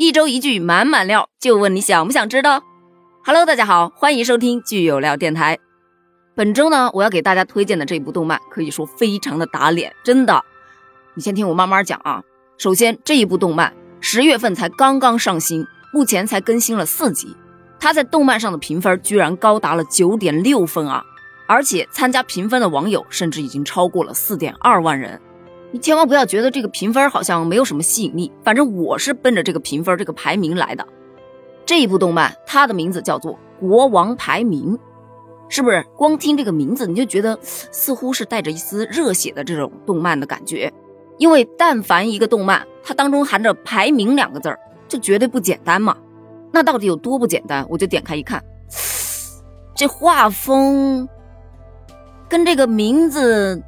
一周一句满满料，就问你想不想知道？Hello，大家好，欢迎收听剧有料电台。本周呢，我要给大家推荐的这部动漫可以说非常的打脸，真的。你先听我慢慢讲啊。首先，这一部动漫十月份才刚刚上新，目前才更新了四集，它在动漫上的评分居然高达了九点六分啊！而且参加评分的网友甚至已经超过了四点二万人。你千万不要觉得这个评分好像没有什么吸引力，反正我是奔着这个评分、这个排名来的。这一部动漫，它的名字叫做《国王排名》，是不是？光听这个名字，你就觉得似乎是带着一丝热血的这种动漫的感觉。因为但凡一个动漫，它当中含着“排名”两个字儿，就绝对不简单嘛。那到底有多不简单？我就点开一看，这画风跟这个名字。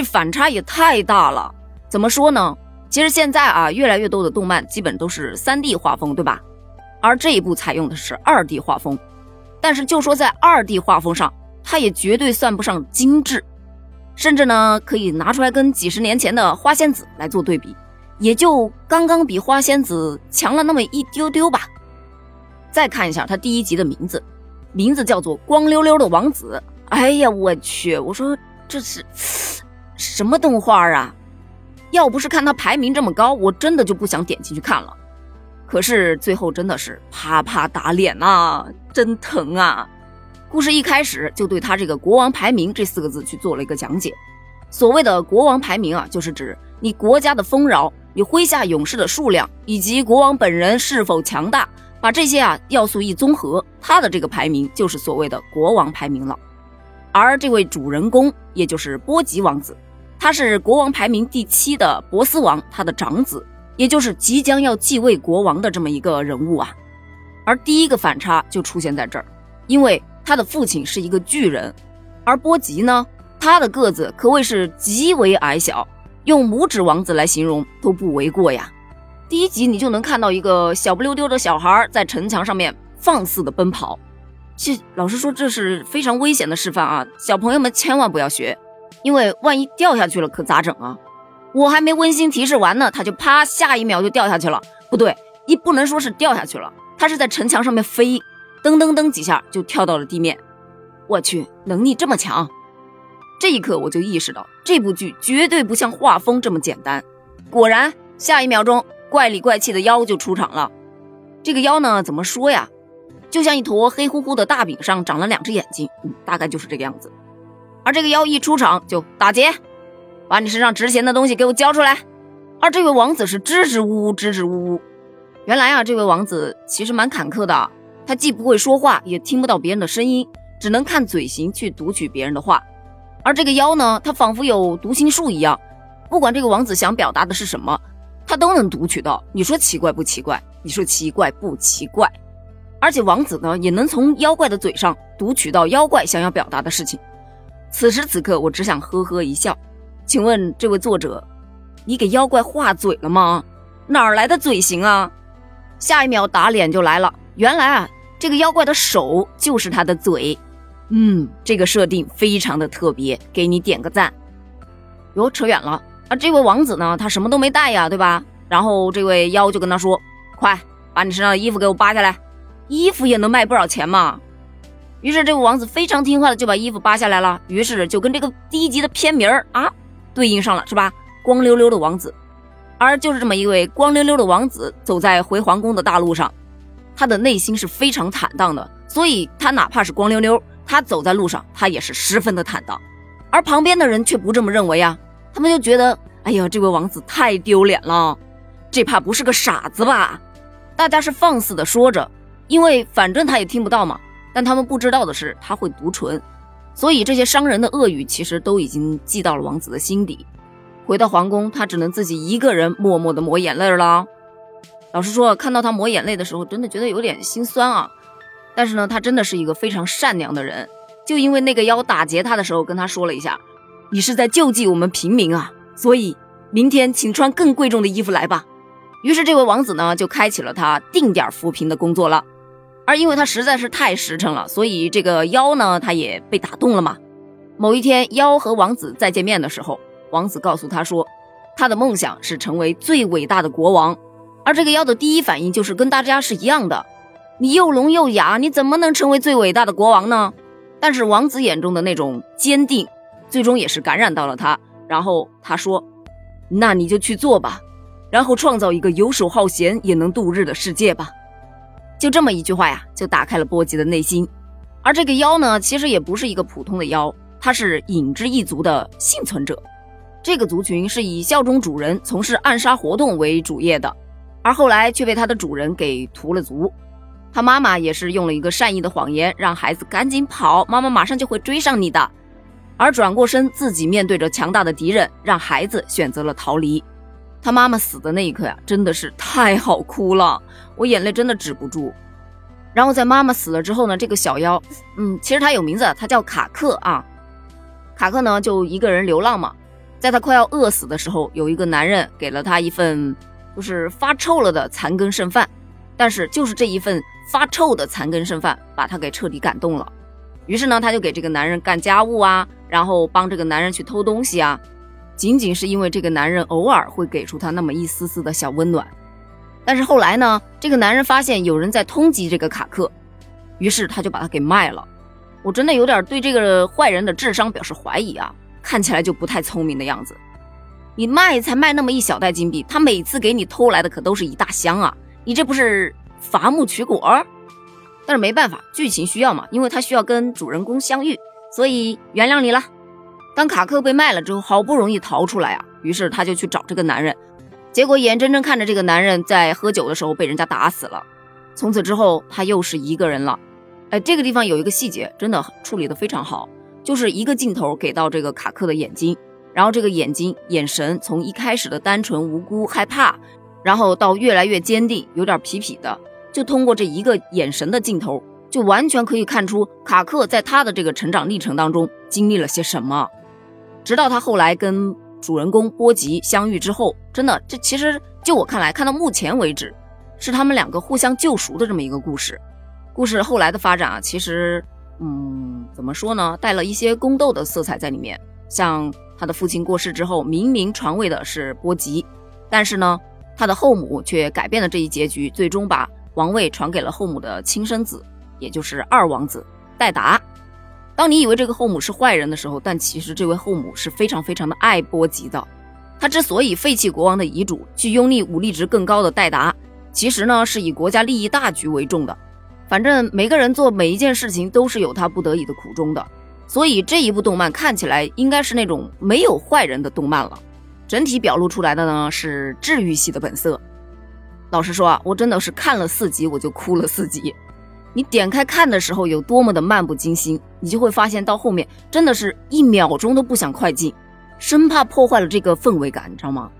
这反差也太大了，怎么说呢？其实现在啊，越来越多的动漫基本都是三 D 画风，对吧？而这一部采用的是二 D 画风，但是就说在二 D 画风上，它也绝对算不上精致，甚至呢，可以拿出来跟几十年前的《花仙子》来做对比，也就刚刚比《花仙子》强了那么一丢丢吧。再看一下它第一集的名字，名字叫做《光溜溜的王子》。哎呀，我去！我说这是。什么动画啊！要不是看它排名这么高，我真的就不想点进去看了。可是最后真的是啪啪打脸呐，真疼啊！故事一开始就对他这个国王排名这四个字去做了一个讲解。所谓的国王排名啊，就是指你国家的丰饶、你麾下勇士的数量以及国王本人是否强大，把这些啊要素一综合，他的这个排名就是所谓的国王排名了。而这位主人公，也就是波吉王子。他是国王排名第七的波斯王，他的长子，也就是即将要继位国王的这么一个人物啊。而第一个反差就出现在这儿，因为他的父亲是一个巨人，而波吉呢，他的个子可谓是极为矮小，用拇指王子来形容都不为过呀。第一集你就能看到一个小不溜丢的小孩在城墙上面放肆的奔跑，这老实说这是非常危险的示范啊，小朋友们千万不要学。因为万一掉下去了，可咋整啊？我还没温馨提示完呢，他就啪，下一秒就掉下去了。不对，你不能说是掉下去了，他是在城墙上面飞，噔噔噔几下就跳到了地面。我去，能力这么强！这一刻我就意识到，这部剧绝对不像画风这么简单。果然，下一秒钟，怪里怪气的妖就出场了。这个妖呢，怎么说呀？就像一坨黑乎乎的大饼上长了两只眼睛，大概就是这个样子。而这个妖一出场就打劫，把你身上值钱的东西给我交出来。而这位王子是支支吾吾，支支吾吾。原来啊，这位王子其实蛮坎坷的，他既不会说话，也听不到别人的声音，只能看嘴型去读取别人的话。而这个妖呢，他仿佛有读心术一样，不管这个王子想表达的是什么，他都能读取到。你说奇怪不奇怪？你说奇怪不奇怪？而且王子呢，也能从妖怪的嘴上读取到妖怪想要表达的事情。此时此刻，我只想呵呵一笑。请问这位作者，你给妖怪画嘴了吗？哪儿来的嘴型啊？下一秒打脸就来了。原来啊，这个妖怪的手就是他的嘴。嗯，这个设定非常的特别，给你点个赞。哟，扯远了啊！这位王子呢，他什么都没带呀，对吧？然后这位妖就跟他说：“快把你身上的衣服给我扒下来，衣服也能卖不少钱嘛。”于是这个王子非常听话的就把衣服扒下来了，于是就跟这个第一集的片名儿啊对应上了，是吧？光溜溜的王子，而就是这么一位光溜溜的王子，走在回皇宫的大路上，他的内心是非常坦荡的，所以他哪怕是光溜溜，他走在路上，他也是十分的坦荡。而旁边的人却不这么认为啊，他们就觉得，哎呀，这位王子太丢脸了，这怕不是个傻子吧？大家是放肆的说着，因为反正他也听不到嘛。但他们不知道的是，他会毒唇，所以这些伤人的恶语其实都已经记到了王子的心底。回到皇宫，他只能自己一个人默默的抹眼泪了。老实说，看到他抹眼泪的时候，真的觉得有点心酸啊。但是呢，他真的是一个非常善良的人。就因为那个妖打劫他的时候，跟他说了一下：“你是在救济我们平民啊，所以明天请穿更贵重的衣服来吧。”于是这位王子呢，就开启了他定点扶贫的工作了。而因为他实在是太实诚了，所以这个妖呢，他也被打动了嘛。某一天，妖和王子再见面的时候，王子告诉他说，他的梦想是成为最伟大的国王。而这个妖的第一反应就是跟大家是一样的，你又聋又哑，你怎么能成为最伟大的国王呢？但是王子眼中的那种坚定，最终也是感染到了他。然后他说：“那你就去做吧，然后创造一个游手好闲也能度日的世界吧。”就这么一句话呀，就打开了波吉的内心。而这个妖呢，其实也不是一个普通的妖，它是影之一族的幸存者。这个族群是以效忠主人、从事暗杀活动为主业的，而后来却被他的主人给屠了族。他妈妈也是用了一个善意的谎言，让孩子赶紧跑，妈妈马上就会追上你的。而转过身，自己面对着强大的敌人，让孩子选择了逃离。他妈妈死的那一刻呀，真的是太好哭了，我眼泪真的止不住。然后在妈妈死了之后呢，这个小妖，嗯，其实他有名字，他叫卡克啊。卡克呢，就一个人流浪嘛，在他快要饿死的时候，有一个男人给了他一份就是发臭了的残羹剩饭。但是就是这一份发臭的残羹剩饭，把他给彻底感动了。于是呢，他就给这个男人干家务啊，然后帮这个男人去偷东西啊。仅仅是因为这个男人偶尔会给出他那么一丝丝的小温暖。但是后来呢，这个男人发现有人在通缉这个卡克，于是他就把他给卖了。我真的有点对这个坏人的智商表示怀疑啊，看起来就不太聪明的样子。你卖才卖那么一小袋金币，他每次给你偷来的可都是一大箱啊。你这不是伐木取果？但是没办法，剧情需要嘛，因为他需要跟主人公相遇，所以原谅你了。当卡克被卖了之后，好不容易逃出来啊，于是他就去找这个男人，结果眼睁睁看着这个男人在喝酒的时候被人家打死了。从此之后，他又是一个人了。哎，这个地方有一个细节，真的处理的非常好，就是一个镜头给到这个卡克的眼睛，然后这个眼睛眼神从一开始的单纯无辜害怕。然后到越来越坚定，有点痞痞的，就通过这一个眼神的镜头，就完全可以看出卡克在他的这个成长历程当中经历了些什么。直到他后来跟主人公波吉相遇之后，真的，这其实就我看来，看到目前为止，是他们两个互相救赎的这么一个故事。故事后来的发展啊，其实，嗯，怎么说呢，带了一些宫斗的色彩在里面。像他的父亲过世之后，明明传位的是波吉，但是呢。他的后母却改变了这一结局，最终把王位传给了后母的亲生子，也就是二王子戴达。当你以为这个后母是坏人的时候，但其实这位后母是非常非常的爱波吉的。他之所以废弃国王的遗嘱，去拥立武力值更高的戴达，其实呢是以国家利益大局为重的。反正每个人做每一件事情都是有他不得已的苦衷的，所以这一部动漫看起来应该是那种没有坏人的动漫了。整体表露出来的呢是治愈系的本色。老实说啊，我真的是看了四集我就哭了四集。你点开看的时候有多么的漫不经心，你就会发现到后面真的是一秒钟都不想快进，生怕破坏了这个氛围感，你知道吗？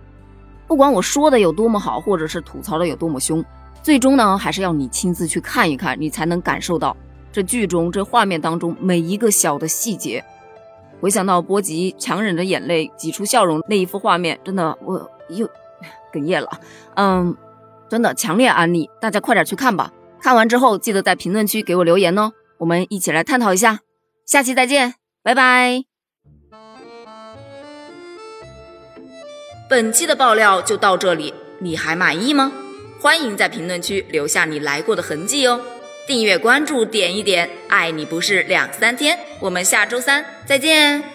不管我说的有多么好，或者是吐槽的有多么凶，最终呢还是要你亲自去看一看，你才能感受到这剧中这画面当中每一个小的细节。回想到波吉强忍着眼泪挤出笑容那一幅画面，真的我又哽咽了。嗯，真的强烈安利大家快点去看吧。看完之后记得在评论区给我留言哦，我们一起来探讨一下。下期再见，拜拜。本期的爆料就到这里，你还满意吗？欢迎在评论区留下你来过的痕迹哦。订阅关注点一点，爱你不是两三天。我们下周三再见。